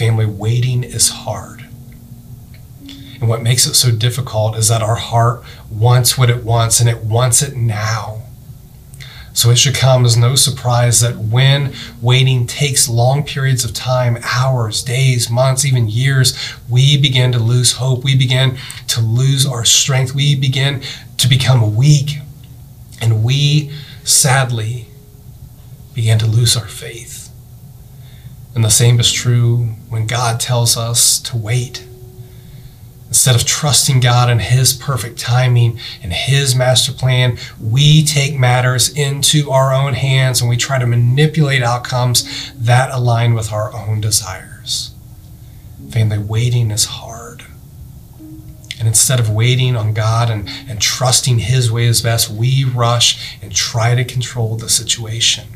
family, waiting is hard. And what makes it so difficult is that our heart wants what it wants and it wants it now. So it should come as no surprise that when waiting takes long periods of time, hours, days, months, even years, we begin to lose hope. We begin to lose our strength. We begin to become weak. And we, sadly, begin to lose our faith. And the same is true when God tells us to wait. Instead of trusting God and His perfect timing and His master plan, we take matters into our own hands and we try to manipulate outcomes that align with our own desires. Family, waiting is hard. And instead of waiting on God and, and trusting His way is best, we rush and try to control the situation.